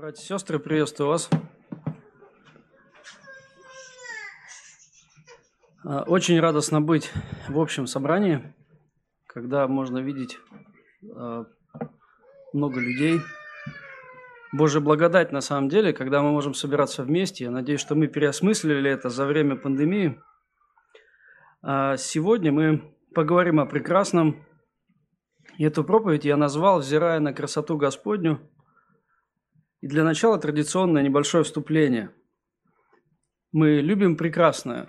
Братья и сестры, приветствую вас. А, очень радостно быть в общем собрании, когда можно видеть а, много людей. Божья благодать на самом деле, когда мы можем собираться вместе. Я надеюсь, что мы переосмыслили это за время пандемии. А сегодня мы поговорим о прекрасном. И эту проповедь я назвал «Взирая на красоту Господню», и для начала традиционное небольшое вступление. Мы любим прекрасное.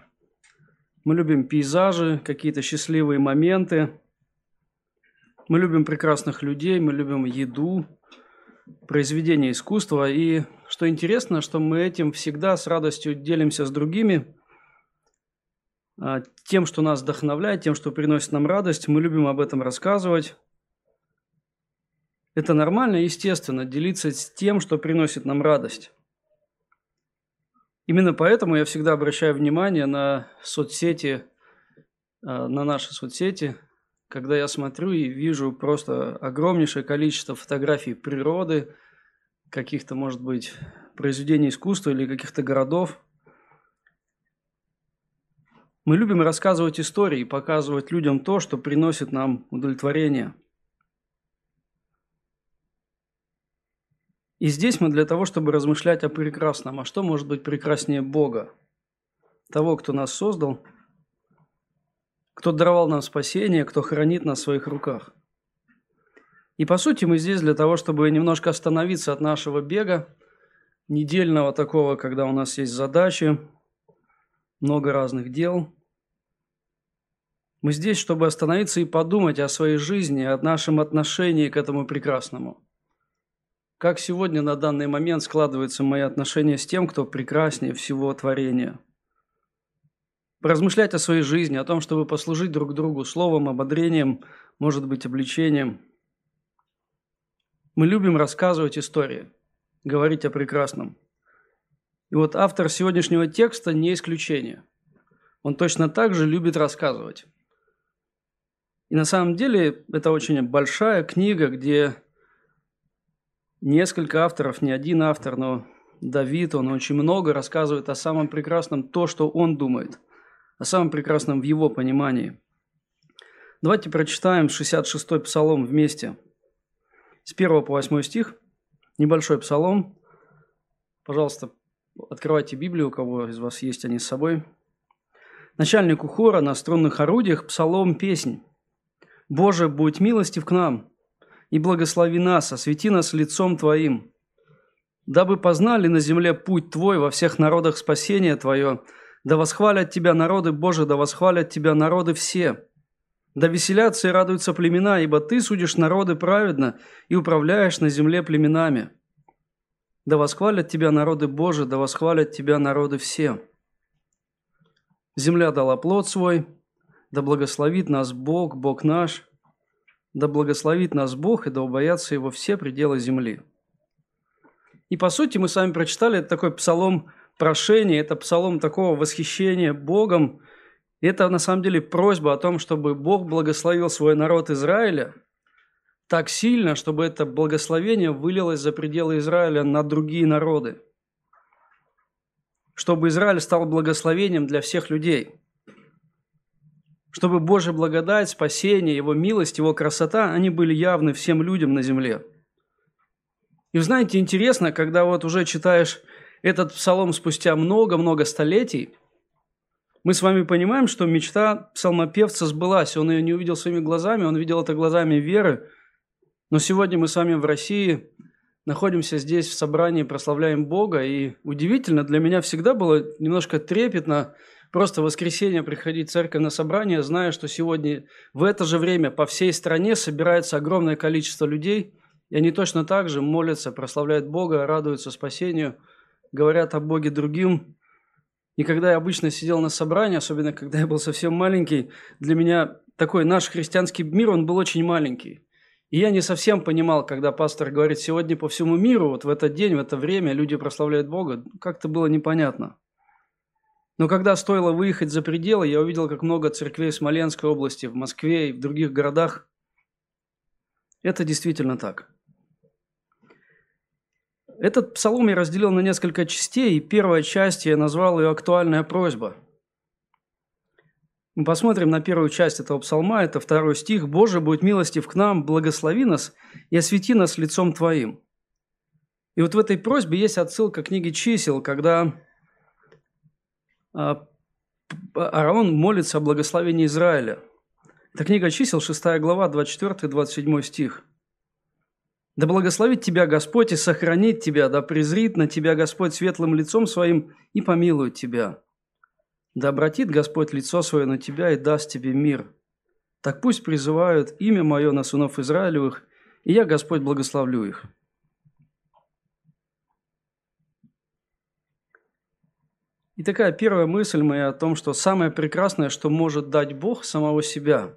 Мы любим пейзажи, какие-то счастливые моменты. Мы любим прекрасных людей, мы любим еду, произведения искусства. И что интересно, что мы этим всегда с радостью делимся с другими. А, тем, что нас вдохновляет, тем, что приносит нам радость, мы любим об этом рассказывать. Это нормально и естественно делиться с тем, что приносит нам радость. Именно поэтому я всегда обращаю внимание на соцсети, а, на наши соцсети, когда я смотрю и вижу просто огромнейшее количество фотографий природы, каких-то, может быть, произведений искусства или каких-то городов. Мы любим рассказывать истории, показывать людям то, что приносит нам удовлетворение – И здесь мы для того, чтобы размышлять о прекрасном. А что может быть прекраснее Бога? Того, кто нас создал, кто даровал нам спасение, кто хранит нас в своих руках. И по сути мы здесь для того, чтобы немножко остановиться от нашего бега, недельного такого, когда у нас есть задачи, много разных дел. Мы здесь, чтобы остановиться и подумать о своей жизни, о нашем отношении к этому прекрасному – как сегодня на данный момент складываются мои отношения с тем, кто прекраснее всего творения? Поразмышлять о своей жизни, о том, чтобы послужить друг другу словом, ободрением, может быть, обличением. Мы любим рассказывать истории, говорить о прекрасном. И вот автор сегодняшнего текста не исключение. Он точно так же любит рассказывать. И на самом деле это очень большая книга, где несколько авторов, не один автор, но Давид, он очень много рассказывает о самом прекрасном, то, что он думает, о самом прекрасном в его понимании. Давайте прочитаем 66-й псалом вместе. С 1 по 8 стих, небольшой псалом. Пожалуйста, открывайте Библию, у кого из вас есть они с собой. Начальнику хора на струнных орудиях псалом песнь. «Боже, будь милостив к нам, и благослови нас, освети нас лицом Твоим, дабы познали на земле путь Твой во всех народах спасения Твое, да восхвалят Тебя народы Божии, да восхвалят Тебя народы все. Да веселятся и радуются племена, ибо Ты судишь народы праведно и управляешь на земле племенами. Да восхвалят Тебя народы Божии, да восхвалят Тебя народы все. Земля дала плод свой, да благословит нас Бог, Бог наш – да благословит нас Бог, и да убоятся Его все пределы земли. И по сути мы с вами прочитали это такой псалом прошения, это псалом такого восхищения Богом. Это на самом деле просьба о том, чтобы Бог благословил свой народ Израиля так сильно, чтобы это благословение вылилось за пределы Израиля на другие народы. Чтобы Израиль стал благословением для всех людей – чтобы Божья благодать, спасение, Его милость, Его красота, они были явны всем людям на земле. И знаете, интересно, когда вот уже читаешь этот псалом спустя много-много столетий, мы с вами понимаем, что мечта псалмопевца сбылась. Он ее не увидел своими глазами, он видел это глазами веры. Но сегодня мы с вами в России находимся здесь в собрании, прославляем Бога. И удивительно, для меня всегда было немножко трепетно просто в воскресенье приходить в церковь на собрание, зная, что сегодня в это же время по всей стране собирается огромное количество людей, и они точно так же молятся, прославляют Бога, радуются спасению, говорят о Боге другим. И когда я обычно сидел на собрании, особенно когда я был совсем маленький, для меня такой наш христианский мир, он был очень маленький. И я не совсем понимал, когда пастор говорит, сегодня по всему миру, вот в этот день, в это время люди прославляют Бога, как-то было непонятно. Но когда стоило выехать за пределы, я увидел, как много церквей в Смоленской области, в Москве и в других городах. Это действительно так. Этот псалом я разделил на несколько частей, и первая часть я назвал ее «Актуальная просьба». Мы посмотрим на первую часть этого псалма, это второй стих. «Боже, будь милостив к нам, благослови нас и освети нас лицом Твоим». И вот в этой просьбе есть отсылка к книге чисел, когда Аарон молится о благословении Израиля. Это книга чисел, 6 глава, 24-27 стих. Да благословит тебя Господь и сохранит тебя, да презрит на тебя Господь светлым лицом своим и помилует тебя. Да обратит Господь лицо свое на тебя и даст тебе мир. Так пусть призывают имя мое на сынов Израилевых, и я, Господь, благословлю их». И такая первая мысль моя о том, что самое прекрасное, что может дать Бог самого себя.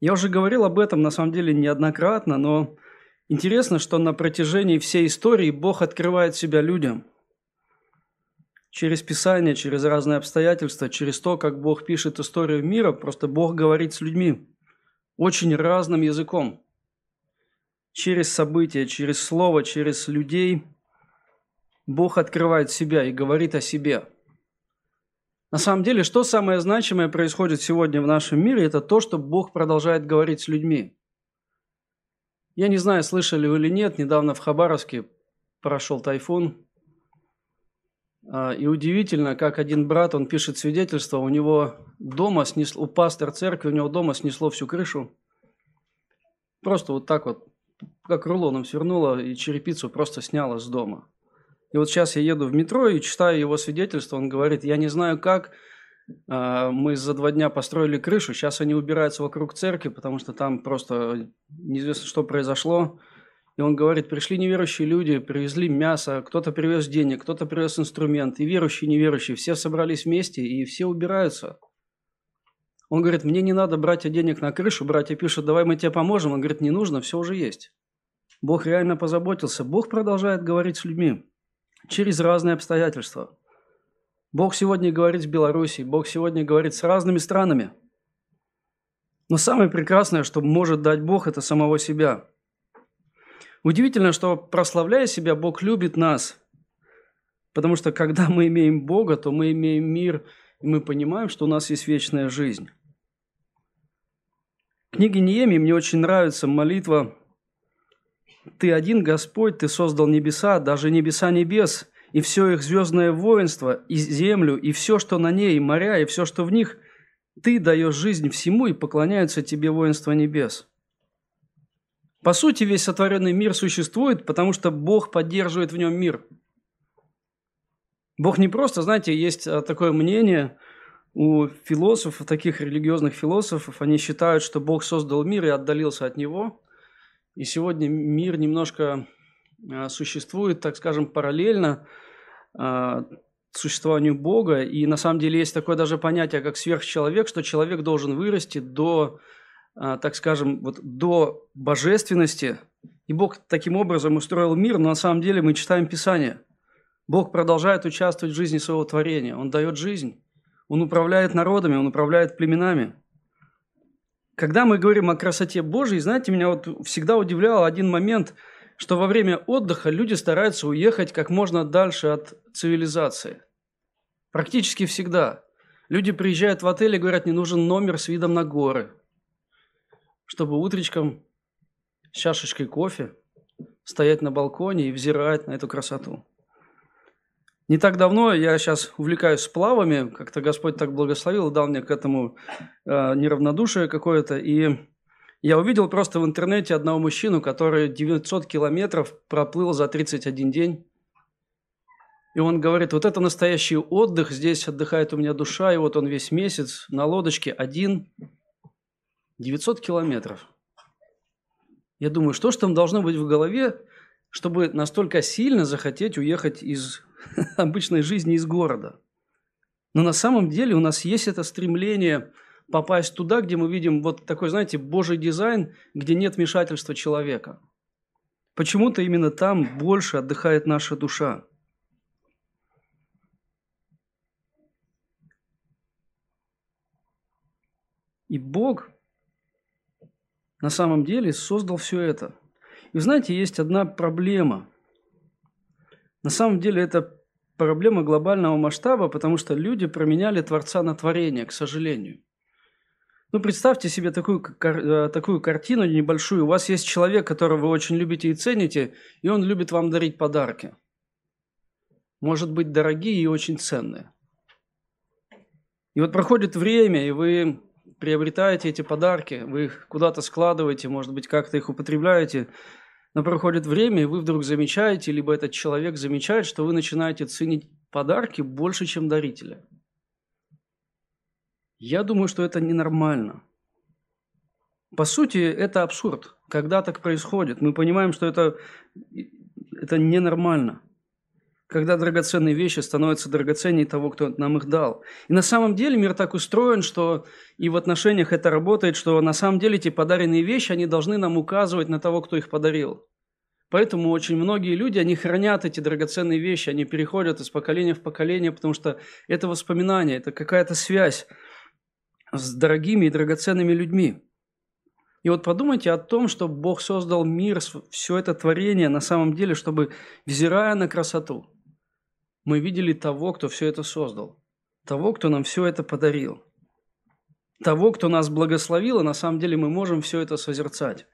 Я уже говорил об этом на самом деле неоднократно, но Интересно, что на протяжении всей истории Бог открывает себя людям. Через Писание, через разные обстоятельства, через то, как Бог пишет историю мира, просто Бог говорит с людьми очень разным языком. Через события, через слово, через людей Бог открывает себя и говорит о себе. На самом деле, что самое значимое происходит сегодня в нашем мире, это то, что Бог продолжает говорить с людьми. Я не знаю, слышали вы или нет, недавно в Хабаровске прошел тайфун. А, и удивительно, как один брат, он пишет свидетельство, у него дома снесло, у пастор церкви, у него дома снесло всю крышу. Просто вот так вот, как рулоном свернуло, и черепицу просто сняло с дома. И вот сейчас я еду в метро и читаю его свидетельство, он говорит, я не знаю как, а, мы за два дня построили крышу, сейчас они убираются вокруг церкви, потому что там просто неизвестно, что произошло. И он говорит, пришли неверующие люди, привезли мясо, кто-то привез денег, кто-то привез инструмент, и верующие, и неверующие, все собрались вместе, и все убираются. Он говорит, мне не надо братья денег на крышу, братья пишут, давай мы тебе поможем. Он говорит, не нужно, все уже есть. Бог реально позаботился. Бог продолжает говорить с людьми через разные обстоятельства. Бог сегодня говорит с Белоруссией, Бог сегодня говорит с разными странами. Но самое прекрасное, что может дать Бог, это самого себя. Удивительно, что прославляя себя, Бог любит нас. Потому что когда мы имеем Бога, то мы имеем мир, и мы понимаем, что у нас есть вечная жизнь. В книге Неемии мне очень нравится молитва «Ты один, Господь, Ты создал небеса, даже небеса небес, и все их звездное воинство, и землю, и все, что на ней, и моря, и все, что в них, ты даешь жизнь всему, и поклоняются тебе воинства небес. По сути, весь сотворенный мир существует, потому что Бог поддерживает в нем мир. Бог не просто, знаете, есть а, такое мнение у философов, таких религиозных философов, они считают, что Бог создал мир и отдалился от него. И сегодня мир немножко а, существует, так скажем, параллельно а, существованию Бога. И на самом деле есть такое даже понятие, как сверхчеловек, что человек должен вырасти до, а, так скажем, вот до божественности. И Бог таким образом устроил мир, но на самом деле мы читаем Писание. Бог продолжает участвовать в жизни своего творения. Он дает жизнь. Он управляет народами, он управляет племенами. Когда мы говорим о красоте Божьей, знаете, меня вот всегда удивлял один момент – что во время отдыха люди стараются уехать как можно дальше от цивилизации. Практически всегда. Люди приезжают в отель и говорят, не нужен номер с видом на горы, чтобы утречком с чашечкой кофе стоять на балконе и взирать на эту красоту. Не так давно я сейчас увлекаюсь сплавами, как-то Господь так благословил, дал мне к этому э, неравнодушие какое-то, и я увидел просто в интернете одного мужчину, который 900 километров проплыл за 31 день. И он говорит, вот это настоящий отдых, здесь отдыхает у меня душа, и вот он весь месяц на лодочке один, 900 километров. Я думаю, что же там должно быть в голове, чтобы настолько сильно захотеть уехать из обычной жизни, из города. Но на самом деле у нас есть это стремление попасть туда, где мы видим вот такой, знаете, божий дизайн, где нет вмешательства человека. Почему-то именно там больше отдыхает наша душа. И Бог на самом деле создал все это. И знаете, есть одна проблема. На самом деле это проблема глобального масштаба, потому что люди променяли Творца на творение, к сожалению. Ну, представьте себе такую, э, такую картину небольшую. У вас есть человек, которого вы очень любите и цените, и он любит вам дарить подарки. Может быть, дорогие и очень ценные. И вот проходит время, и вы приобретаете эти подарки, вы их куда-то складываете, может быть, как-то их употребляете, но проходит время, и вы вдруг замечаете, либо этот человек замечает, что вы начинаете ценить подарки больше, чем дарителя – я думаю, что это ненормально. По сути, это абсурд. Когда так происходит, мы понимаем, что это, это ненормально. Когда драгоценные вещи становятся драгоценнее того, кто нам их дал. И на самом деле мир так устроен, что и в отношениях это работает, что на самом деле эти подаренные вещи, они должны нам указывать на того, кто их подарил. Поэтому очень многие люди, они хранят эти драгоценные вещи, они переходят из поколения в поколение, потому что это воспоминание, это какая-то связь с дорогими и драгоценными людьми. И вот подумайте о том, что Бог создал мир, все это творение на самом деле, чтобы, взирая на красоту, мы видели того, кто все это создал, того, кто нам все это подарил, того, кто нас благословил, и на самом деле мы можем все это созерцать.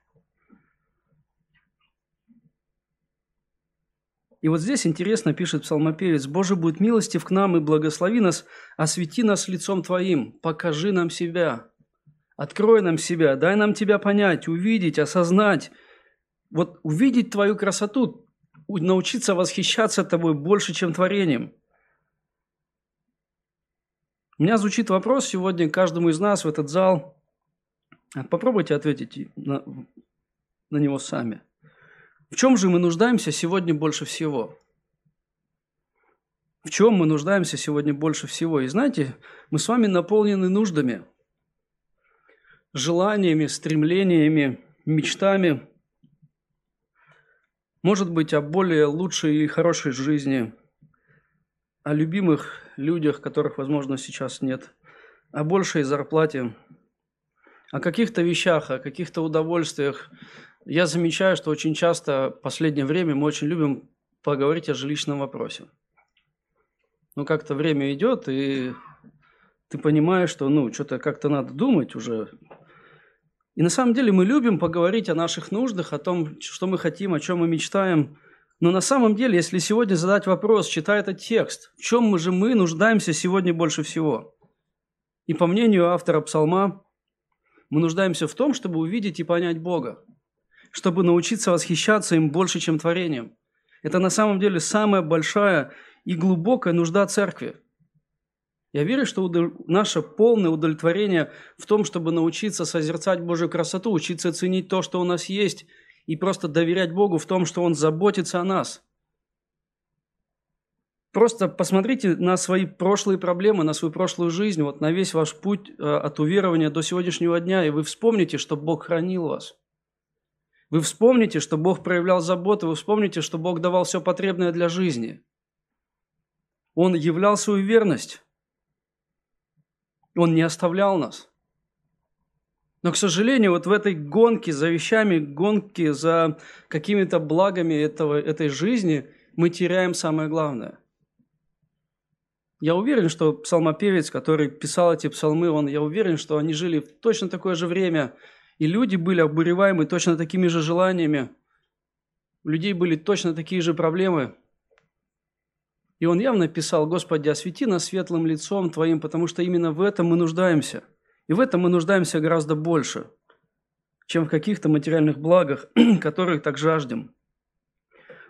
И вот здесь интересно пишет псалмопевец, «Боже, будет милостив к нам и благослови нас, освети нас лицом Твоим, покажи нам себя, открой нам себя, дай нам Тебя понять, увидеть, осознать, вот увидеть Твою красоту, научиться восхищаться Тобой больше, чем творением». У меня звучит вопрос сегодня каждому из нас в этот зал. Попробуйте ответить на, на него сами – в чем же мы нуждаемся сегодня больше всего? В чем мы нуждаемся сегодня больше всего? И знаете, мы с вами наполнены нуждами, желаниями, стремлениями, мечтами. Может быть, о более лучшей и хорошей жизни, о любимых людях, которых, возможно, сейчас нет, о большей зарплате, о каких-то вещах, о каких-то удовольствиях, я замечаю, что очень часто в последнее время мы очень любим поговорить о жилищном вопросе. Ну, как-то время идет, и ты понимаешь, что, ну, что-то как-то надо думать уже. И на самом деле мы любим поговорить о наших нуждах, о том, что мы хотим, о чем мы мечтаем. Но на самом деле, если сегодня задать вопрос, читая этот текст, в чем мы же мы нуждаемся сегодня больше всего? И по мнению автора псалма, мы нуждаемся в том, чтобы увидеть и понять Бога чтобы научиться восхищаться им больше, чем творением. Это на самом деле самая большая и глубокая нужда церкви. Я верю, что наше полное удовлетворение в том, чтобы научиться созерцать Божью красоту, учиться ценить то, что у нас есть, и просто доверять Богу в том, что Он заботится о нас. Просто посмотрите на свои прошлые проблемы, на свою прошлую жизнь, вот на весь ваш путь э, от уверования до сегодняшнего дня, и вы вспомните, что Бог хранил вас – вы вспомните, что Бог проявлял заботу, вы вспомните, что Бог давал все потребное для жизни. Он являл свою верность. Он не оставлял нас. Но, к сожалению, вот в этой гонке за вещами, гонке за какими-то благами этого, этой жизни, мы теряем самое главное. Я уверен, что псалмопевец, который писал эти псалмы, он, я уверен, что они жили в точно такое же время – и люди были обуреваемы точно такими же желаниями. У людей были точно такие же проблемы. И он явно писал, «Господи, освети нас светлым лицом Твоим, потому что именно в этом мы нуждаемся. И в этом мы нуждаемся гораздо больше, чем в каких-то материальных благах, которых так жаждем».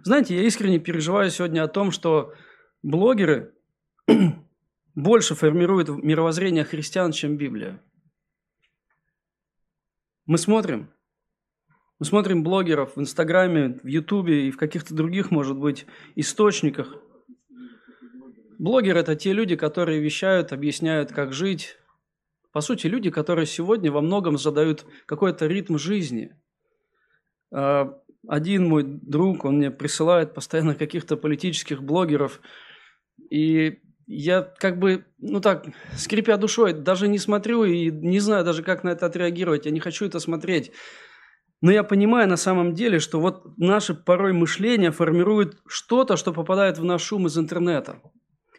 Знаете, я искренне переживаю сегодня о том, что блогеры больше формируют мировоззрение христиан, чем Библия. Мы смотрим. Мы смотрим блогеров в Инстаграме, в Ютубе и в каких-то других, может быть, источниках. Блогеры – это те люди, которые вещают, объясняют, как жить. По сути, люди, которые сегодня во многом задают какой-то ритм жизни. А, один мой друг, он мне присылает постоянно каких-то политических блогеров, и я как бы, ну так, скрипя душой, даже не смотрю и не знаю даже, как на это отреагировать. Я не хочу это смотреть. Но я понимаю на самом деле, что вот наше порой мышление формирует что-то, что попадает в наш шум из интернета.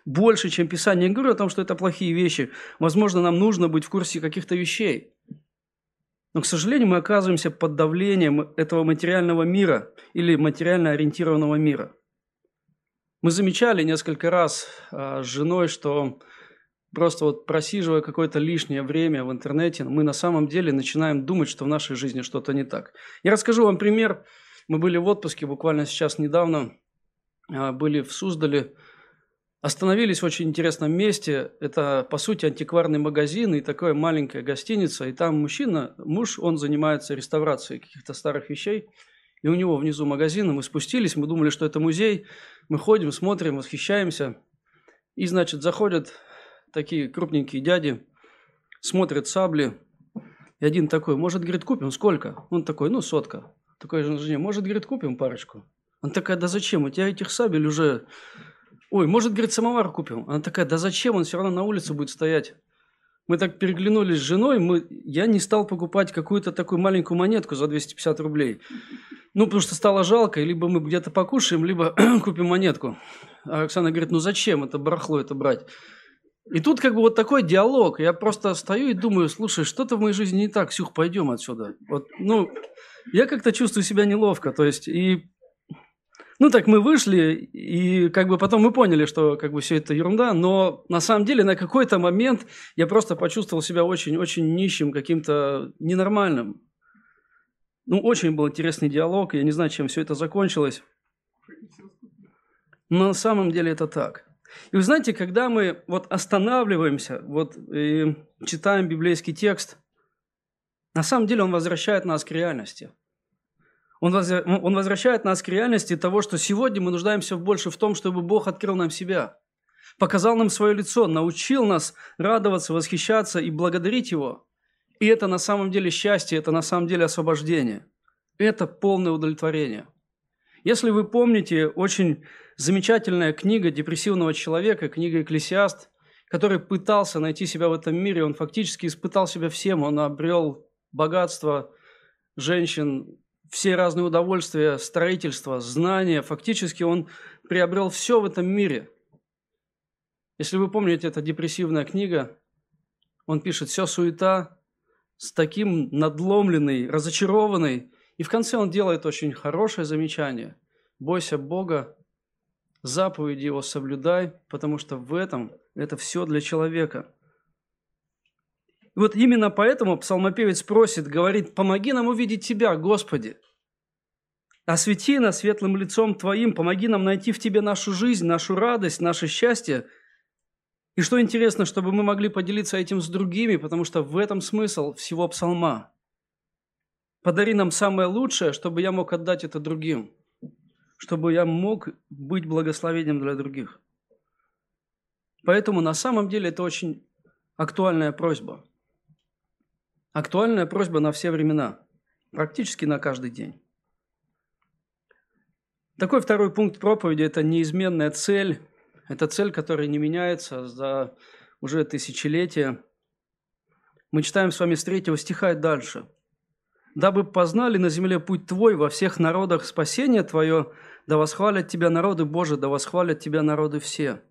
Больше, чем Писание. Я говорю о том, что это плохие вещи. Возможно, нам нужно быть в курсе каких-то вещей. Но, к сожалению, мы оказываемся под давлением этого материального мира или материально ориентированного мира. Мы замечали несколько раз а, с женой, что просто вот просиживая какое-то лишнее время в интернете, мы на самом деле начинаем думать, что в нашей жизни что-то не так. Я расскажу вам пример. Мы были в отпуске буквально сейчас недавно, а, были в Суздале, Остановились в очень интересном месте. Это, по сути, антикварный магазин и такая маленькая гостиница. И там мужчина, муж, он занимается реставрацией каких-то старых вещей. И у него внизу магазин. Мы спустились, мы думали, что это музей. Мы ходим, смотрим, восхищаемся. И, значит, заходят такие крупненькие дяди, смотрят сабли. И один такой, может, говорит, купим? Сколько? Он такой, ну, сотка. Такой жене, может, говорит, купим парочку? Он такая, да зачем? У тебя этих сабель уже Ой, может, говорит, самовар купим? Она такая, да зачем, он все равно на улице будет стоять. Мы так переглянулись с женой, мы, я не стал покупать какую-то такую маленькую монетку за 250 рублей. Ну, потому что стало жалко, либо мы где-то покушаем, либо купим монетку. А Оксана говорит, ну зачем это барахло это брать? И тут как бы вот такой диалог. Я просто стою и думаю, слушай, что-то в моей жизни не так, Сюх, пойдем отсюда. Вот, ну, я как-то чувствую себя неловко. То есть, и ну, так мы вышли, и как бы потом мы поняли, что как бы все это ерунда, но на самом деле на какой-то момент я просто почувствовал себя очень-очень нищим, каким-то ненормальным. Ну, очень был интересный диалог, я не знаю, чем все это закончилось. Но на самом деле это так. И вы знаете, когда мы вот останавливаемся, вот и читаем библейский текст, на самом деле он возвращает нас к реальности – он, возвращает нас к реальности того, что сегодня мы нуждаемся больше в том, чтобы Бог открыл нам себя, показал нам свое лицо, научил нас радоваться, восхищаться и благодарить Его. И это на самом деле счастье, это на самом деле освобождение. Это полное удовлетворение. Если вы помните, очень замечательная книга депрессивного человека, книга «Экклесиаст», который пытался найти себя в этом мире, он фактически испытал себя всем, он обрел богатство женщин, все разные удовольствия, строительство, знания. Фактически он приобрел все в этом мире. Если вы помните, это депрессивная книга. Он пишет «все суета», с таким надломленный, разочарованный. И в конце он делает очень хорошее замечание. «Бойся Бога, заповеди Его соблюдай, потому что в этом это все для человека». И вот именно поэтому псалмопевец просит, говорит, помоги нам увидеть Тебя, Господи. Освети нас светлым лицом Твоим, помоги нам найти в Тебе нашу жизнь, нашу радость, наше счастье. И что интересно, чтобы мы могли поделиться этим с другими, потому что в этом смысл всего псалма. Подари нам самое лучшее, чтобы я мог отдать это другим, чтобы я мог быть благословением для других. Поэтому на самом деле это очень актуальная просьба. Актуальная просьба на все времена, практически на каждый день. Такой второй пункт проповеди – это неизменная цель. Это цель, которая не меняется за уже тысячелетия. Мы читаем с вами с третьего стиха и дальше. «Дабы познали на земле путь Твой во всех народах спасение Твое, да восхвалят Тебя народы Божии, да восхвалят Тебя народы все.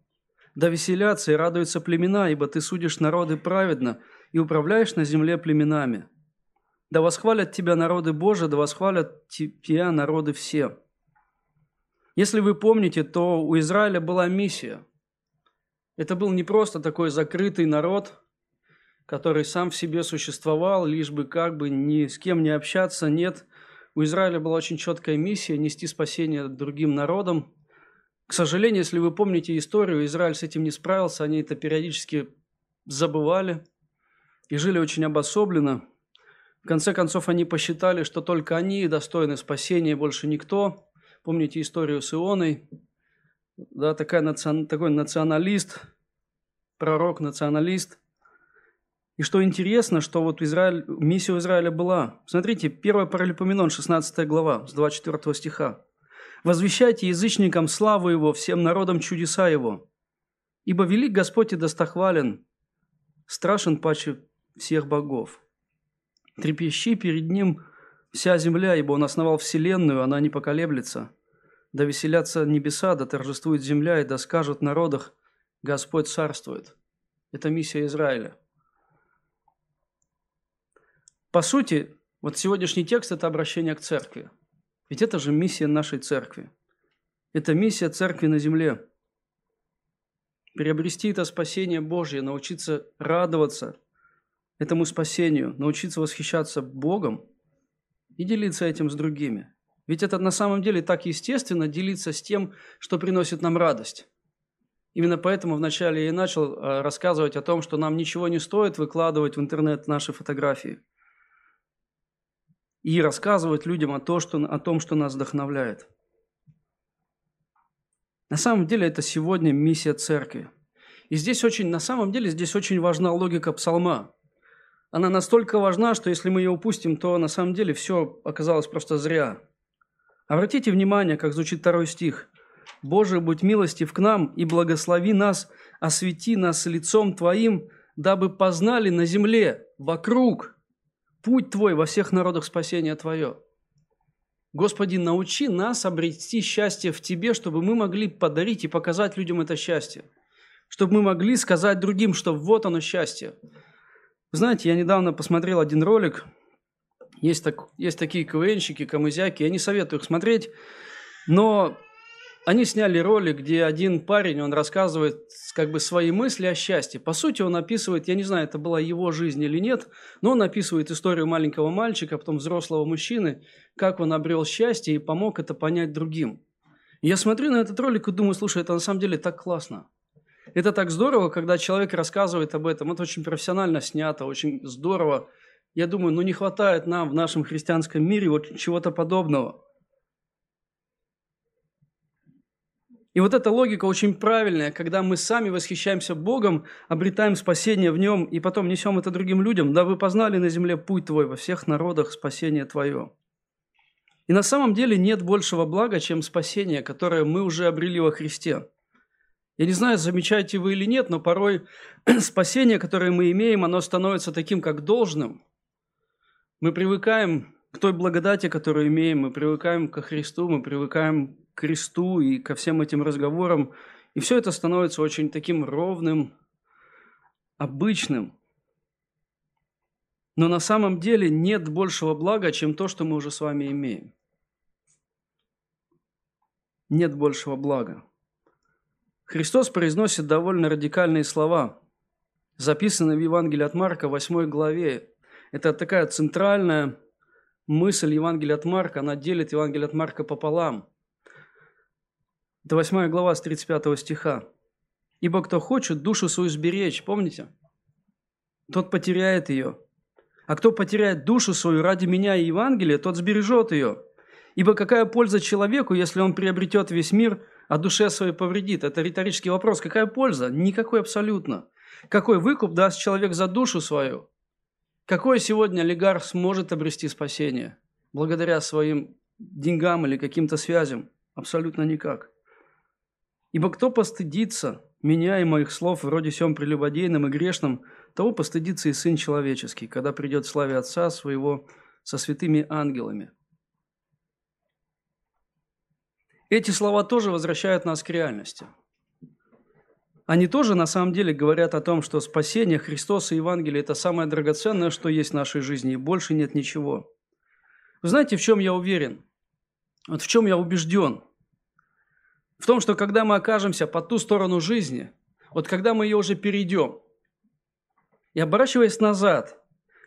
Да веселятся и радуются племена, ибо Ты судишь народы праведно – и управляешь на земле племенами. Да восхвалят тебя народы Божии, да восхвалят тебя народы все. Если вы помните, то у Израиля была миссия. Это был не просто такой закрытый народ, который сам в себе существовал, лишь бы как бы ни с кем не общаться. Нет, у Израиля была очень четкая миссия – нести спасение другим народам. К сожалению, если вы помните историю, Израиль с этим не справился, они это периодически забывали – и жили очень обособленно. В конце концов, они посчитали, что только они достойны спасения, больше никто. Помните историю с Ионой? Да, такая, такой националист, пророк-националист. И что интересно, что вот Израиль, миссия Израиля была. Смотрите, 1 Паралипоменон, 16 глава, с 24 стиха. «Возвещайте язычникам славу Его, всем народам чудеса Его. Ибо велик Господь и достохвален, страшен паче всех богов. Трепещи перед Ним, вся земля, ибо Он основал вселенную, она не поколеблется. Да веселятся небеса, да торжествует земля, и да скажут народах, Господь царствует. Это миссия Израиля. По сути, вот сегодняшний текст – это обращение к церкви. Ведь это же миссия нашей церкви. Это миссия церкви на земле. Приобрести это спасение Божье, научиться радоваться этому спасению, научиться восхищаться Богом и делиться этим с другими. Ведь это на самом деле так естественно делиться с тем, что приносит нам радость. Именно поэтому вначале я и начал э, рассказывать о том, что нам ничего не стоит выкладывать в интернет наши фотографии и рассказывать людям о, о том, что нас вдохновляет. На самом деле это сегодня миссия церкви. И здесь очень, на самом деле, здесь очень важна логика псалма. Она настолько важна, что если мы ее упустим, то на самом деле все оказалось просто зря. Обратите внимание, как звучит второй стих. «Боже, будь милостив к нам и благослови нас, освети нас лицом Твоим, дабы познали на земле, вокруг, путь Твой во всех народах спасения Твое». Господи, научи нас обрести счастье в Тебе, чтобы мы могли подарить и показать людям это счастье. Чтобы мы могли сказать другим, что вот оно счастье. Знаете, я недавно посмотрел один ролик. Есть, так, есть такие КВНщики, камызяки. Я не советую их смотреть. Но они сняли ролик, где один парень, он рассказывает как бы свои мысли о счастье. По сути, он описывает, я не знаю, это была его жизнь или нет, но он описывает историю маленького мальчика, потом взрослого мужчины, как он обрел счастье и помог это понять другим. Я смотрю на этот ролик и думаю, слушай, это на самом деле так классно. Это так здорово, когда человек рассказывает об этом. Это очень профессионально снято, очень здорово. Я думаю, ну не хватает нам в нашем христианском мире вот чего-то подобного. И вот эта логика очень правильная, когда мы сами восхищаемся Богом, обретаем спасение в Нем и потом несем это другим людям, да вы познали на земле путь Твой во всех народах спасение Твое. И на самом деле нет большего блага, чем спасение, которое мы уже обрели во Христе. Я не знаю, замечаете вы или нет, но порой спасение, которое мы имеем, оно становится таким, как должным. Мы привыкаем к той благодати, которую имеем, мы привыкаем ко Христу, мы привыкаем кресту и ко всем этим разговорам. И все это становится очень таким ровным, обычным. Но на самом деле нет большего блага, чем то, что мы уже с вами имеем. Нет большего блага. Христос произносит довольно радикальные слова, записанные в Евангелии от Марка, 8 главе. Это такая центральная мысль Евангелия от Марка, она делит Евангелие от Марка пополам. Это 8 глава с 35 стиха. «Ибо кто хочет душу свою сберечь, помните? Тот потеряет ее. А кто потеряет душу свою ради меня и Евангелия, тот сбережет ее. Ибо какая польза человеку, если он приобретет весь мир, а душе своей повредит? Это риторический вопрос. Какая польза? Никакой абсолютно. Какой выкуп даст человек за душу свою? Какой сегодня олигарх сможет обрести спасение? Благодаря своим деньгам или каким-то связям? Абсолютно никак. Ибо кто постыдится меня и моих слов вроде сем прелюбодейным и грешным, того постыдится и Сын Человеческий, когда придет в славе Отца Своего со святыми ангелами. Эти слова тоже возвращают нас к реальности. Они тоже на самом деле говорят о том, что спасение Христоса и Евангелие – это самое драгоценное, что есть в нашей жизни, и больше нет ничего. Вы знаете, в чем я уверен? Вот в чем я убежден – в том, что когда мы окажемся по ту сторону жизни, вот когда мы ее уже перейдем, и оборачиваясь назад,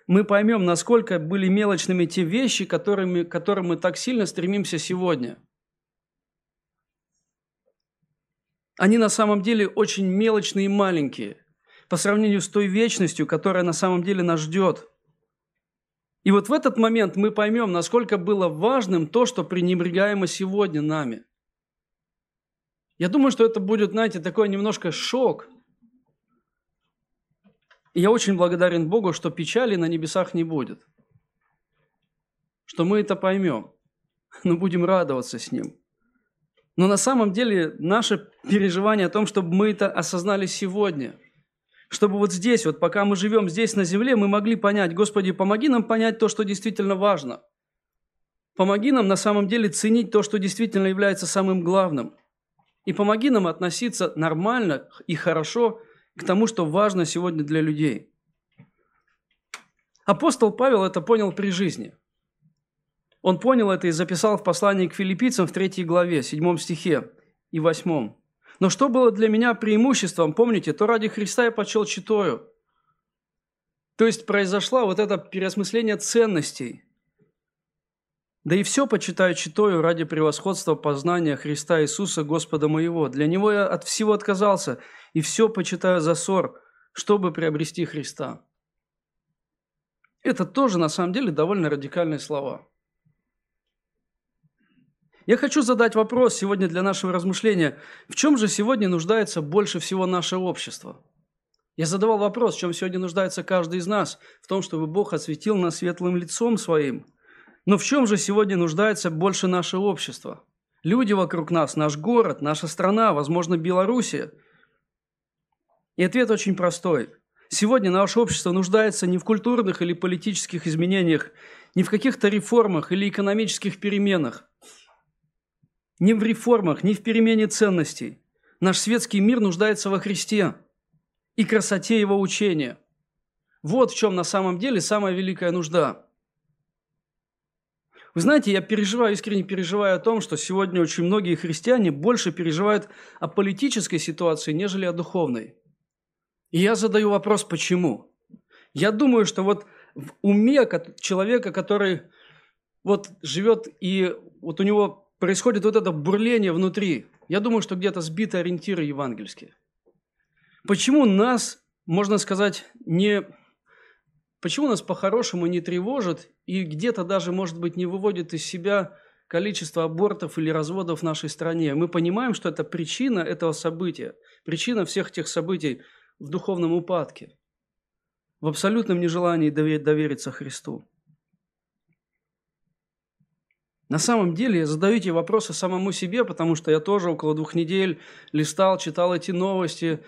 мы поймем, насколько были мелочными те вещи, которыми, которым мы так сильно стремимся сегодня. Они на самом деле очень мелочные и маленькие по сравнению с той вечностью, которая на самом деле нас ждет. И вот в этот момент мы поймем, насколько было важным то, что пренебрегаемо сегодня нами – я думаю, что это будет, знаете, такой немножко шок. И я очень благодарен Богу, что печали на небесах не будет. Что мы это поймем. Но будем радоваться с Ним. Но на самом деле наше переживание о том, чтобы мы это осознали сегодня. Чтобы вот здесь, вот пока мы живем здесь на земле, мы могли понять, Господи, помоги нам понять то, что действительно важно. Помоги нам на самом деле ценить то, что действительно является самым главным. И помоги нам относиться нормально и хорошо к тому, что важно сегодня для людей. Апостол Павел это понял при жизни. Он понял это и записал в послании к филиппийцам в 3 главе, 7 стихе и 8. «Но что было для меня преимуществом, помните, то ради Христа я почел читаю». То есть произошло вот это переосмысление ценностей. Да и все почитаю читаю ради превосходства познания Христа Иисуса Господа моего. Для Него я от всего отказался, и все почитаю за ссор, чтобы приобрести Христа. Это тоже на самом деле довольно радикальные слова. Я хочу задать вопрос сегодня для нашего размышления. В чем же сегодня нуждается больше всего наше общество? Я задавал вопрос, в чем сегодня нуждается каждый из нас, в том, чтобы Бог осветил нас светлым лицом своим. Но в чем же сегодня нуждается больше наше общество? Люди вокруг нас, наш город, наша страна, возможно, Белоруссия. И ответ очень простой. Сегодня наше общество нуждается не в культурных или политических изменениях, не в каких-то реформах или экономических переменах, не в реформах, не в перемене ценностей. Наш светский мир нуждается во Христе и красоте Его учения. Вот в чем на самом деле самая великая нужда. Вы знаете, я переживаю, искренне переживаю о том, что сегодня очень многие христиане больше переживают о политической ситуации, нежели о духовной. И я задаю вопрос, почему? Я думаю, что вот в уме человека, который вот живет и вот у него происходит вот это бурление внутри, я думаю, что где-то сбиты ориентиры евангельские. Почему нас, можно сказать, не... Почему нас по-хорошему не тревожит и где-то даже, может быть, не выводит из себя количество абортов или разводов в нашей стране? Мы понимаем, что это причина этого события, причина всех тех событий в духовном упадке, в абсолютном нежелании довериться Христу. На самом деле я задаю эти вопросы самому себе, потому что я тоже около двух недель листал, читал эти новости,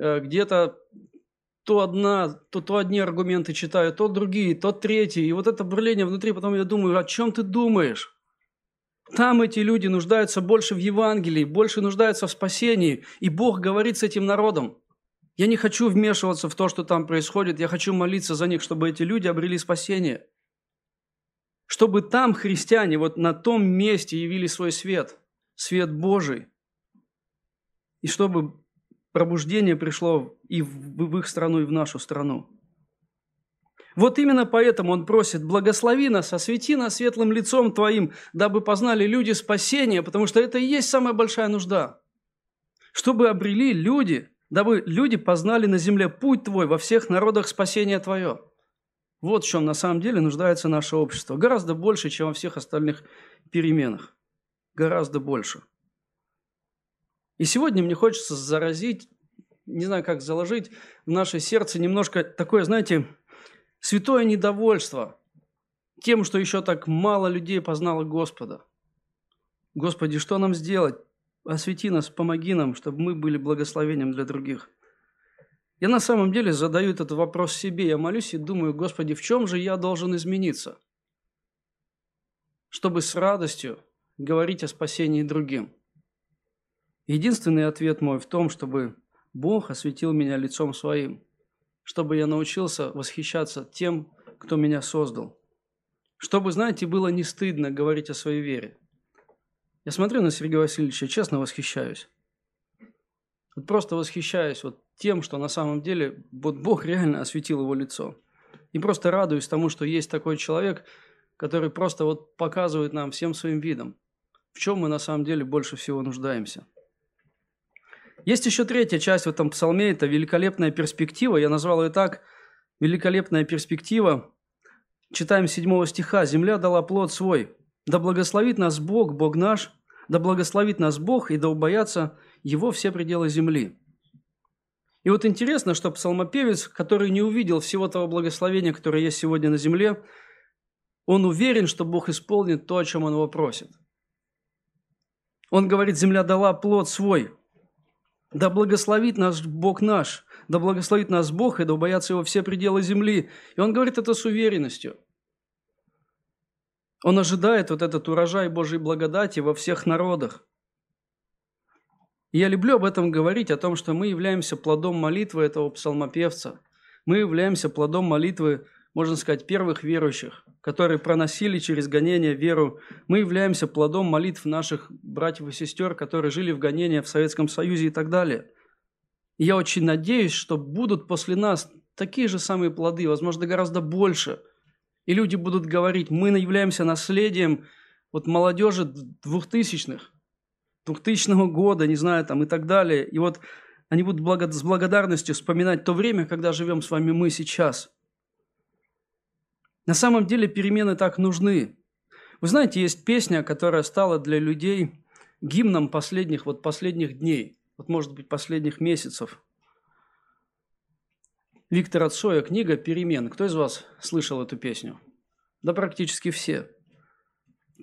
Э, где-то то одна, то, то одни аргументы читаю, то другие, то третьи. И вот это бурление внутри, потом я думаю, о чем ты думаешь? Там эти люди нуждаются больше в Евангелии, больше нуждаются в спасении. И Бог говорит с этим народом. Я не хочу вмешиваться в то, что там происходит. Я хочу молиться за них, чтобы эти люди обрели спасение. Чтобы там христиане вот на том месте явили свой свет, свет Божий. И чтобы пробуждение пришло и в их страну, и в нашу страну. Вот именно поэтому он просит, благослови нас, освети нас светлым лицом Твоим, дабы познали люди спасения, потому что это и есть самая большая нужда. Чтобы обрели люди, дабы люди познали на земле путь Твой во всех народах спасения Твое. Вот в чем на самом деле нуждается наше общество. Гораздо больше, чем во всех остальных переменах. Гораздо больше. И сегодня мне хочется заразить, не знаю, как заложить в наше сердце немножко такое, знаете, святое недовольство тем, что еще так мало людей познало Господа. Господи, что нам сделать? Освети нас, помоги нам, чтобы мы были благословением для других. Я на самом деле задаю этот вопрос себе. Я молюсь и думаю, Господи, в чем же я должен измениться? Чтобы с радостью говорить о спасении другим – Единственный ответ мой в том, чтобы Бог осветил меня лицом своим, чтобы я научился восхищаться тем, кто меня создал. Чтобы, знаете, было не стыдно говорить о своей вере. Я смотрю на Сергея Васильевича, честно восхищаюсь. Вот просто восхищаюсь вот тем, что на самом деле вот Бог реально осветил его лицо. И просто радуюсь тому, что есть такой человек, который просто вот показывает нам всем своим видом, в чем мы на самом деле больше всего нуждаемся – есть еще третья часть в этом псалме, это великолепная перспектива. Я назвал ее так, великолепная перспектива. Читаем 7 стиха. «Земля дала плод свой. Да благословит нас Бог, Бог наш, да благословит нас Бог, и да убоятся Его все пределы земли». И вот интересно, что псалмопевец, который не увидел всего того благословения, которое есть сегодня на земле, он уверен, что Бог исполнит то, о чем он его просит. Он говорит, земля дала плод свой, да благословит нас Бог наш, да благословит нас Бог, и да убоятся Его все пределы земли. И он говорит это с уверенностью. Он ожидает вот этот урожай Божьей благодати во всех народах. Я люблю об этом говорить, о том, что мы являемся плодом молитвы этого псалмопевца. Мы являемся плодом молитвы, можно сказать, первых верующих, которые проносили через гонение веру. Мы являемся плодом молитв наших братьев и сестер, которые жили в гонении в Советском Союзе и так далее. Я очень надеюсь, что будут после нас такие же самые плоды, возможно, гораздо больше. И люди будут говорить, мы являемся наследием вот молодежи двухтысячных, двухтысячного года, не знаю, там и так далее. И вот они будут с благодарностью вспоминать то время, когда живем с вами мы сейчас. На самом деле перемены так нужны. Вы знаете, есть песня, которая стала для людей гимном последних, вот последних дней, вот может быть последних месяцев. Виктора Цоя книга «Перемен». Кто из вас слышал эту песню? Да практически все.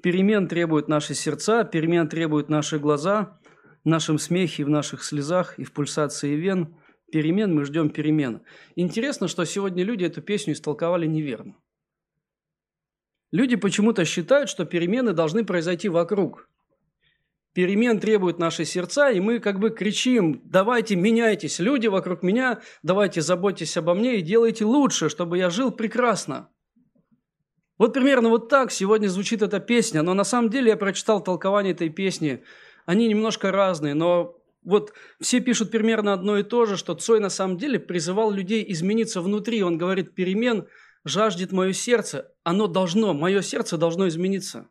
Перемен требуют наши сердца, перемен требуют наши глаза, в нашем смехе, в наших слезах и в пульсации вен. Перемен мы ждем перемен. Интересно, что сегодня люди эту песню истолковали неверно. Люди почему-то считают, что перемены должны произойти вокруг. Перемен требуют наши сердца, и мы как бы кричим, давайте меняйтесь, люди вокруг меня, давайте заботьтесь обо мне и делайте лучше, чтобы я жил прекрасно. Вот примерно вот так сегодня звучит эта песня, но на самом деле я прочитал толкование этой песни. Они немножко разные, но вот все пишут примерно одно и то же, что Цой на самом деле призывал людей измениться внутри. Он говорит, перемен жаждет мое сердце, оно должно, мое сердце должно измениться.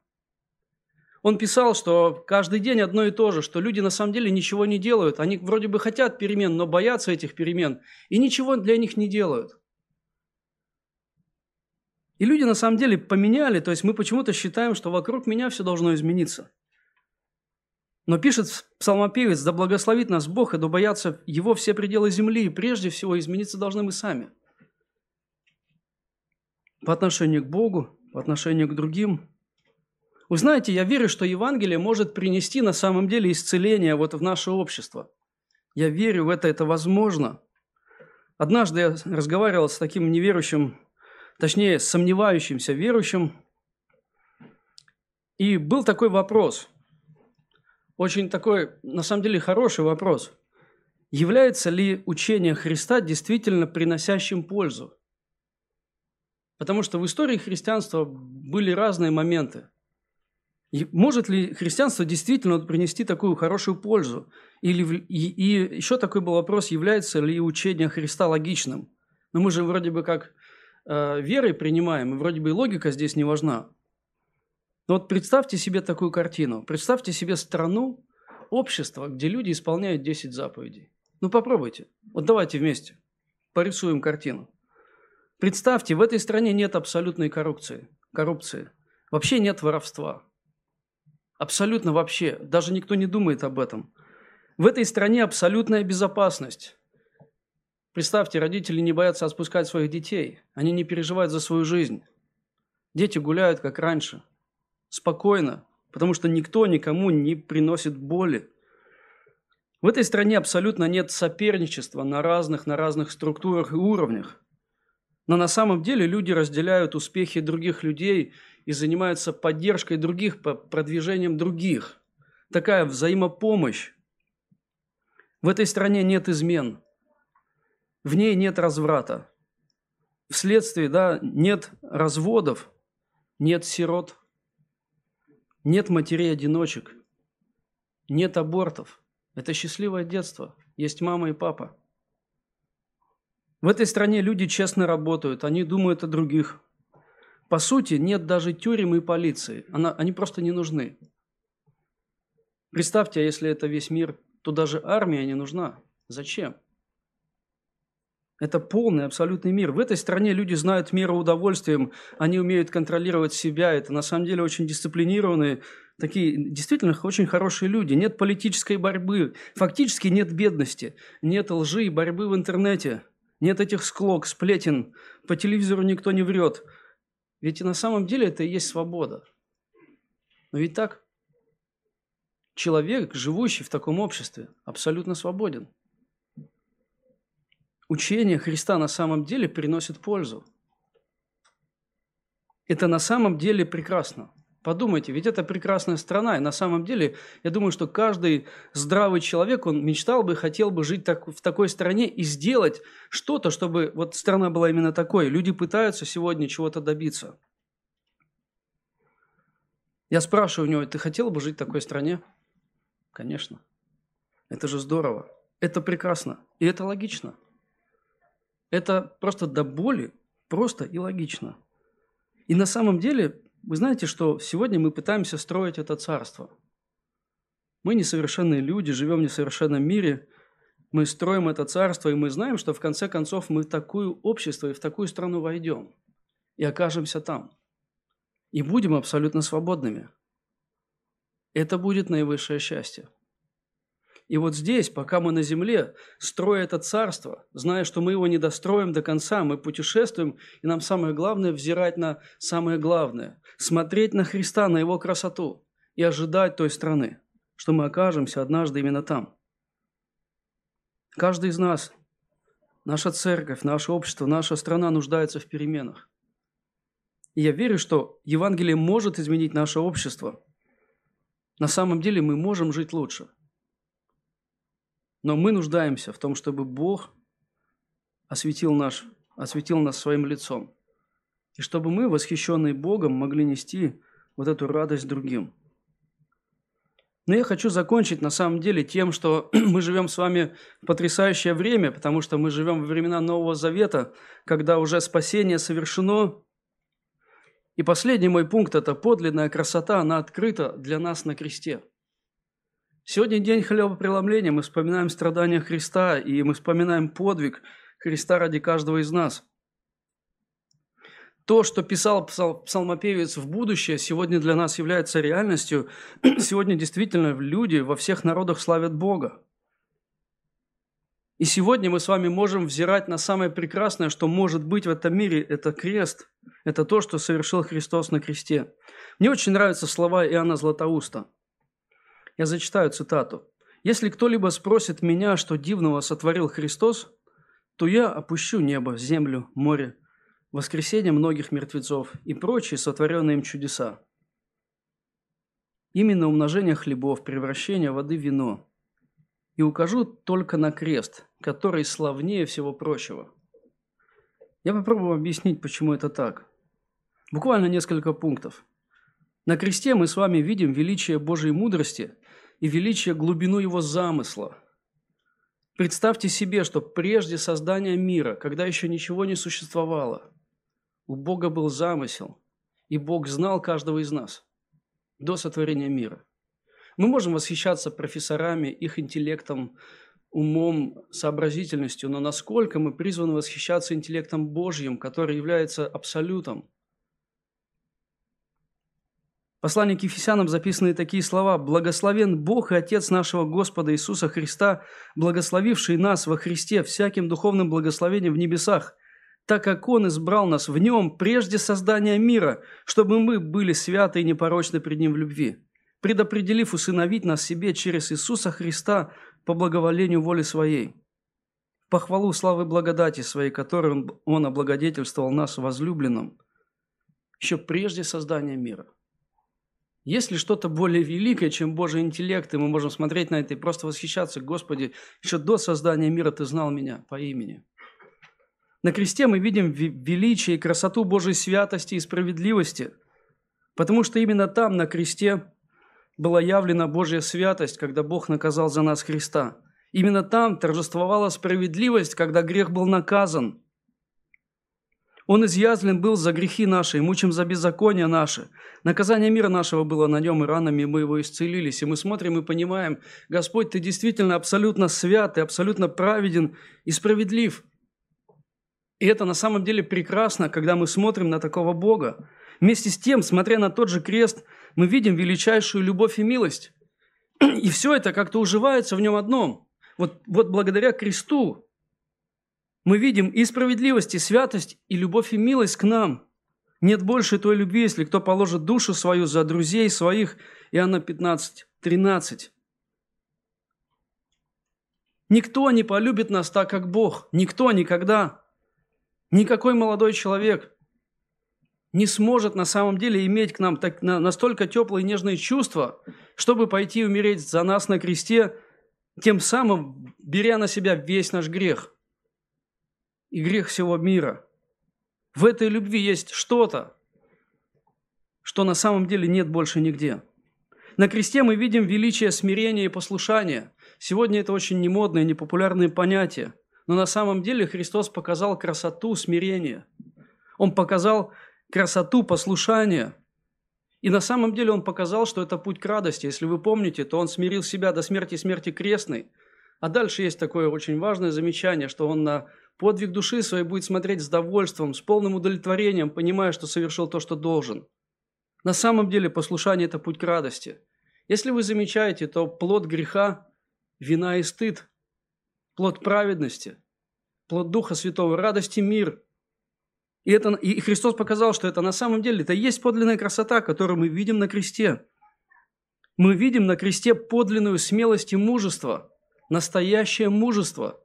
Он писал, что каждый день одно и то же, что люди на самом деле ничего не делают. Они вроде бы хотят перемен, но боятся этих перемен и ничего для них не делают. И люди на самом деле поменяли, то есть мы почему-то считаем, что вокруг меня все должно измениться. Но пишет псалмопевец, да благословит нас Бог, и да боятся Его все пределы земли, и прежде всего измениться должны мы сами. По отношению к Богу, по отношению к другим. Вы знаете, я верю, что Евангелие может принести на самом деле исцеление вот в наше общество. Я верю в это, это возможно. Однажды я разговаривал с таким неверующим точнее, сомневающимся верующим. И был такой вопрос, очень такой, на самом деле, хороший вопрос. Является ли учение Христа действительно приносящим пользу? Потому что в истории христианства были разные моменты. И может ли христианство действительно принести такую хорошую пользу? Или, и, и еще такой был вопрос, является ли учение Христа логичным? Но мы же вроде бы как э, верой принимаем, и вроде бы и логика здесь не важна. Но вот представьте себе такую картину. Представьте себе страну, общество, где люди исполняют 10 заповедей. Ну попробуйте. Вот давайте вместе порисуем картину. Представьте, в этой стране нет абсолютной коррупции. коррупции. Вообще нет воровства. Абсолютно вообще. Даже никто не думает об этом. В этой стране абсолютная безопасность. Представьте, родители не боятся отпускать своих детей. Они не переживают за свою жизнь. Дети гуляют, как раньше. Спокойно, потому что никто никому не приносит боли. В этой стране абсолютно нет соперничества на разных, на разных структурах и уровнях. Но на самом деле люди разделяют успехи других людей и занимаются поддержкой других, продвижением других. Такая взаимопомощь. В этой стране нет измен – в ней нет разврата. Вследствие, да, нет разводов, нет сирот, нет матерей-одиночек, нет абортов. Это счастливое детство. Есть мама и папа. В этой стране люди честно работают, они думают о других. По сути, нет даже тюрем и полиции. Она, они просто не нужны. Представьте, а если это весь мир, то даже армия не нужна. Зачем? Это полный, абсолютный мир. В этой стране люди знают меру удовольствием, они умеют контролировать себя. Это на самом деле очень дисциплинированные, такие действительно очень хорошие люди. Нет политической борьбы, фактически нет бедности, нет лжи и борьбы в интернете, нет этих склок, сплетен, по телевизору никто не врет. Ведь на самом деле это и есть свобода. Но ведь так? Человек, живущий в таком обществе, абсолютно свободен учение Христа на самом деле приносит пользу. Это на самом деле прекрасно. Подумайте, ведь это прекрасная страна, и на самом деле, я думаю, что каждый здравый человек, он мечтал бы, хотел бы жить так, в такой стране и сделать что-то, чтобы вот страна была именно такой. Люди пытаются сегодня чего-то добиться. Я спрашиваю у него, ты хотел бы жить в такой стране? Конечно. Это же здорово. Это прекрасно. И это логично. Это просто до боли просто и логично. И на самом деле вы знаете, что сегодня мы пытаемся строить это царство. Мы несовершенные люди, живем в несовершенном мире, мы строим это царство, и мы знаем, что в конце концов мы в такое общество и в такую страну войдем и окажемся там. И будем абсолютно свободными. Это будет наивысшее счастье. И вот здесь, пока мы на земле, строя это царство, зная, что мы его не достроим до конца, мы путешествуем, и нам самое главное – взирать на самое главное, смотреть на Христа, на Его красоту и ожидать той страны, что мы окажемся однажды именно там. Каждый из нас, наша церковь, наше общество, наша страна нуждается в переменах. И я верю, что Евангелие может изменить наше общество. На самом деле мы можем жить лучше – но мы нуждаемся в том, чтобы Бог осветил, наш, осветил нас своим лицом. И чтобы мы, восхищенные Богом, могли нести вот эту радость другим. Но я хочу закончить на самом деле тем, что мы живем с вами в потрясающее время, потому что мы живем во времена Нового Завета, когда уже спасение совершено. И последний мой пункт – это подлинная красота, она открыта для нас на кресте – Сегодня день хлебопреломления, мы вспоминаем страдания Христа, и мы вспоминаем подвиг Христа ради каждого из нас. То, что писал псалмопевец в будущее, сегодня для нас является реальностью. Сегодня действительно люди во всех народах славят Бога. И сегодня мы с вами можем взирать на самое прекрасное, что может быть в этом мире. Это крест. Это то, что совершил Христос на кресте. Мне очень нравятся слова Иоанна Златоуста – я зачитаю цитату. «Если кто-либо спросит меня, что дивного сотворил Христос, то я опущу небо, землю, море, воскресение многих мертвецов и прочие сотворенные им чудеса. Именно умножение хлебов, превращение воды в вино. И укажу только на крест, который славнее всего прочего. Я попробую объяснить, почему это так. Буквально несколько пунктов. На кресте мы с вами видим величие Божьей мудрости и величие глубину его замысла. Представьте себе, что прежде создания мира, когда еще ничего не существовало, у Бога был замысел, и Бог знал каждого из нас до сотворения мира. Мы можем восхищаться профессорами, их интеллектом, умом, сообразительностью, но насколько мы призваны восхищаться интеллектом Божьим, который является абсолютом – послании к Ефесянам записаны такие слова «Благословен Бог и Отец нашего Господа Иисуса Христа, благословивший нас во Христе всяким духовным благословением в небесах, так как Он избрал нас в Нем прежде создания мира, чтобы мы были святы и непорочны пред Ним в любви, предопределив усыновить нас себе через Иисуса Христа по благоволению воли Своей, похвалу славы благодати Своей, которой Он облагодетельствовал нас возлюбленным, еще прежде создания мира. Есть ли что-то более великое, чем Божий интеллект, и мы можем смотреть на это и просто восхищаться, Господи, еще до создания мира Ты знал меня по имени. На кресте мы видим величие и красоту Божьей святости и справедливости, потому что именно там, на кресте, была явлена Божья святость, когда Бог наказал за нас Христа. Именно там торжествовала справедливость, когда грех был наказан – он изъязлен был за грехи наши, мучим за беззаконие наши. Наказание мира нашего было на нем, и ранами мы его исцелились. И мы смотрим и понимаем, Господь, Ты действительно абсолютно свят, Ты абсолютно праведен и справедлив. И это на самом деле прекрасно, когда мы смотрим на такого Бога. Вместе с тем, смотря на тот же крест, мы видим величайшую любовь и милость. И все это как-то уживается в нем одном. Вот, вот благодаря кресту мы видим и справедливость, и святость, и любовь, и милость к нам. Нет больше той любви, если кто положит душу свою за друзей своих. Иоанна 15, 13. Никто не полюбит нас так, как Бог. Никто никогда. Никакой молодой человек. не сможет на самом деле иметь к нам так, на, настолько теплые и нежные чувства, чтобы пойти умереть за нас на кресте, тем самым беря на себя весь наш грех и грех всего мира. В этой любви есть что-то, что на самом деле нет больше нигде. На кресте мы видим величие смирения и послушания. Сегодня это очень немодное, непопулярное понятие. Но на самом деле Христос показал красоту смирения. Он показал красоту послушания. И на самом деле он показал, что это путь к радости. Если вы помните, то он смирил себя до смерти смерти крестной. А дальше есть такое очень важное замечание, что он на подвиг души своей будет смотреть с довольством, с полным удовлетворением, понимая, что совершил то, что должен. На самом деле послушание – это путь к радости. Если вы замечаете, то плод греха – вина и стыд, плод праведности, плод Духа Святого, радости, мир – и, это, и Христос показал, что это на самом деле, это есть подлинная красота, которую мы видим на кресте. Мы видим на кресте подлинную смелость и мужество, настоящее мужество.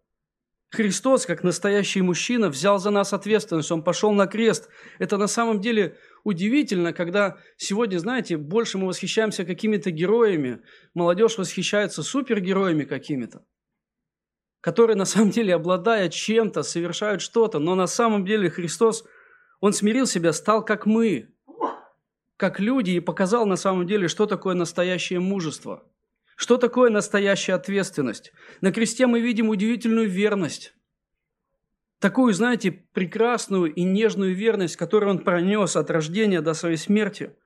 Христос, как настоящий мужчина, взял за нас ответственность, Он пошел на крест. Это на самом деле удивительно, когда сегодня, знаете, больше мы восхищаемся какими-то героями, молодежь восхищается супергероями какими-то которые на самом деле, обладая чем-то, совершают что-то, но на самом деле Христос, Он смирил себя, стал как мы, как люди, и показал на самом деле, что такое настоящее мужество, что такое настоящая ответственность. На кресте мы видим удивительную верность, такую, знаете, прекрасную и нежную верность, которую Он пронес от рождения до своей смерти –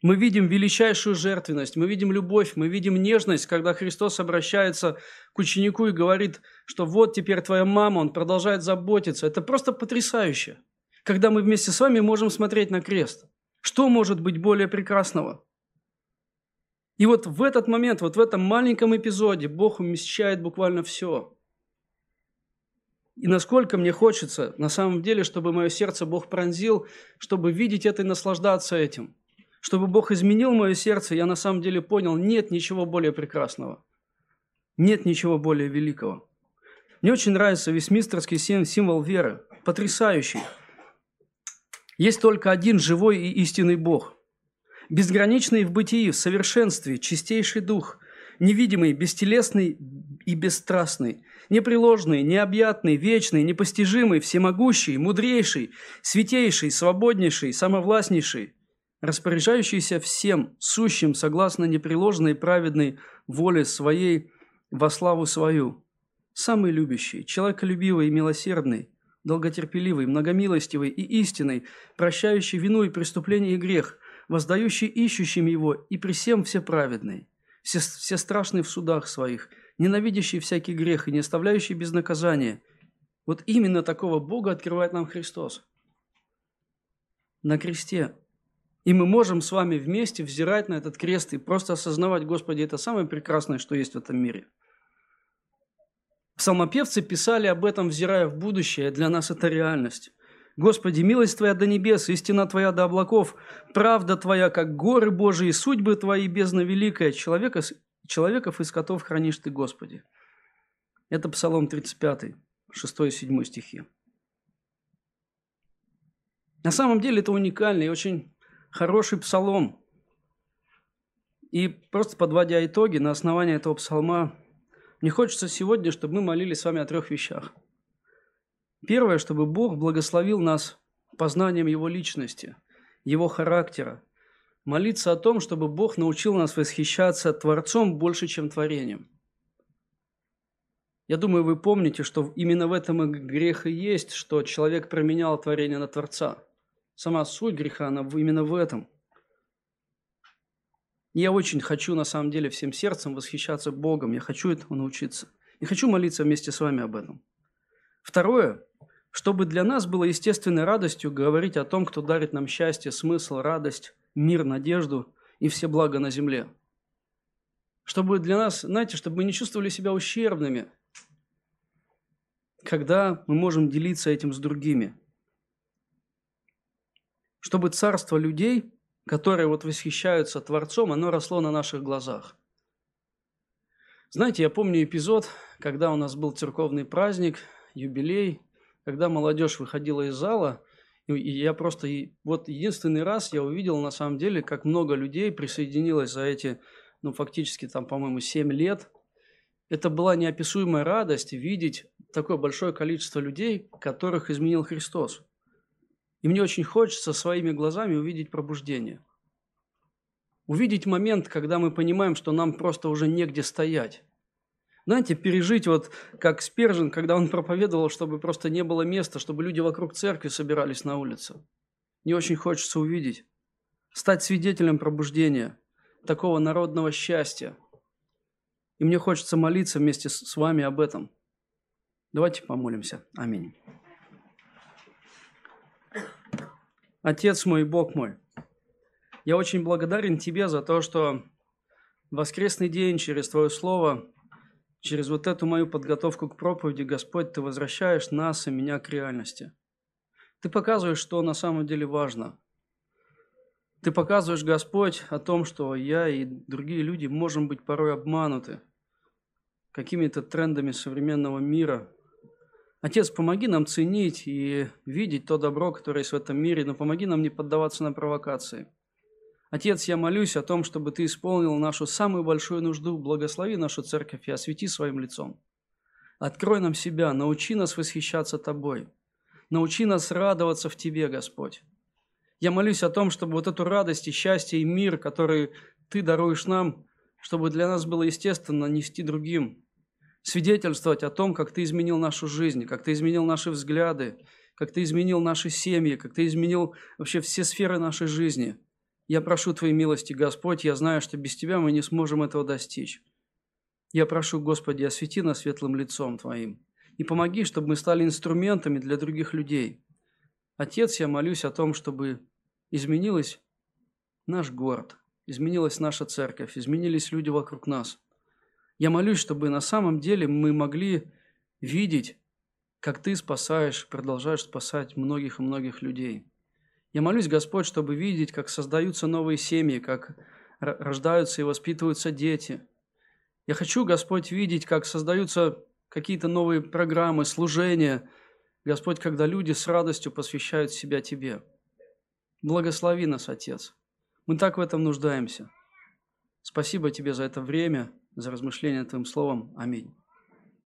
мы видим величайшую жертвенность, мы видим любовь, мы видим нежность, когда Христос обращается к ученику и говорит, что вот теперь твоя мама, он продолжает заботиться. Это просто потрясающе, когда мы вместе с вами можем смотреть на крест. Что может быть более прекрасного? И вот в этот момент, вот в этом маленьком эпизоде Бог умещает буквально все. И насколько мне хочется, на самом деле, чтобы мое сердце Бог пронзил, чтобы видеть это и наслаждаться этим – чтобы Бог изменил мое сердце, я на самом деле понял, нет ничего более прекрасного. Нет ничего более великого. Мне очень нравится весьмистерский символ веры. Потрясающий. Есть только один живой и истинный Бог. Безграничный в бытии, в совершенстве, чистейший дух, невидимый, бестелесный и бесстрастный, непреложный, необъятный, вечный, непостижимый, всемогущий, мудрейший, святейший, свободнейший, самовластнейший, распоряжающийся всем сущим согласно непреложной праведной воле своей во славу свою, самый любящий, человеколюбивый и милосердный, долготерпеливый, многомилостивый и истинный, прощающий вину и преступление и грех, воздающий ищущим его и при всем всеправедный, все, все страшный в судах своих, ненавидящий всякий грех и не оставляющий без наказания. Вот именно такого Бога открывает нам Христос. На кресте и мы можем с вами вместе взирать на этот крест и просто осознавать, Господи, это самое прекрасное, что есть в этом мире. Псалмопевцы писали об этом, взирая в будущее, для нас это реальность. Господи, милость Твоя до небес, истина Твоя до облаков, правда Твоя, как горы Божии, судьбы Твои, бездна великая, человека, человеков и скотов хранишь Ты, Господи. Это Псалом 35, 6-7 стихи. На самом деле это уникальный и очень хороший псалом. И просто подводя итоги, на основании этого псалма, мне хочется сегодня, чтобы мы молились с вами о трех вещах. Первое, чтобы Бог благословил нас познанием Его личности, Его характера. Молиться о том, чтобы Бог научил нас восхищаться Творцом больше, чем творением. Я думаю, вы помните, что именно в этом и грех и есть, что человек променял творение на Творца – Сама суть греха, она именно в этом. Я очень хочу, на самом деле, всем сердцем восхищаться Богом. Я хочу этому научиться. И хочу молиться вместе с вами об этом. Второе, чтобы для нас было естественной радостью говорить о том, кто дарит нам счастье, смысл, радость, мир, надежду и все блага на земле. Чтобы для нас, знаете, чтобы мы не чувствовали себя ущербными, когда мы можем делиться этим с другими – чтобы царство людей, которые вот восхищаются Творцом, оно росло на наших глазах. Знаете, я помню эпизод, когда у нас был церковный праздник, юбилей, когда молодежь выходила из зала, И я просто, вот единственный раз я увидел на самом деле, как много людей присоединилось за эти, ну, фактически там, по-моему, 7 лет. Это была неописуемая радость видеть такое большое количество людей, которых изменил Христос. И мне очень хочется своими глазами увидеть пробуждение. Увидеть момент, когда мы понимаем, что нам просто уже негде стоять. Знаете, пережить вот как Спержин, когда он проповедовал, чтобы просто не было места, чтобы люди вокруг церкви собирались на улице. Не очень хочется увидеть. Стать свидетелем пробуждения, такого народного счастья. И мне хочется молиться вместе с вами об этом. Давайте помолимся. Аминь. Отец мой, Бог мой, я очень благодарен Тебе за то, что воскресный день через Твое Слово Через вот эту мою подготовку к проповеди, Господь, Ты возвращаешь нас и меня к реальности. Ты показываешь, что на самом деле важно. Ты показываешь, Господь, о том, что я и другие люди можем быть порой обмануты какими-то трендами современного мира. Отец, помоги нам ценить и видеть то добро, которое есть в этом мире, но помоги нам не поддаваться на провокации – Отец, я молюсь о том, чтобы Ты исполнил нашу самую большую нужду, благослови нашу церковь и освети своим лицом. Открой нам себя, научи нас восхищаться Тобой. Научи нас радоваться в Тебе, Господь. Я молюсь о том, чтобы вот эту радость и счастье и мир, который Ты даруешь нам, чтобы для нас было естественно нести другим, свидетельствовать о том, как Ты изменил нашу жизнь, как Ты изменил наши взгляды, как Ты изменил наши семьи, как Ты изменил вообще все сферы нашей жизни – я прошу Твоей милости, Господь, я знаю, что без Тебя мы не сможем этого достичь. Я прошу, Господи, освети нас светлым лицом Твоим и помоги, чтобы мы стали инструментами для других людей. Отец, я молюсь о том, чтобы изменилась наш город, изменилась наша церковь, изменились люди вокруг нас. Я молюсь, чтобы на самом деле мы могли видеть, как Ты спасаешь, продолжаешь спасать многих и многих людей – я молюсь, Господь, чтобы видеть, как создаются новые семьи, как рождаются и воспитываются дети. Я хочу, Господь, видеть, как создаются какие-то новые программы, служения. Господь, когда люди с радостью посвящают себя Тебе. Благослови нас, Отец. Мы так в этом нуждаемся. Спасибо Тебе за это время, за размышление Твоим Словом. Аминь.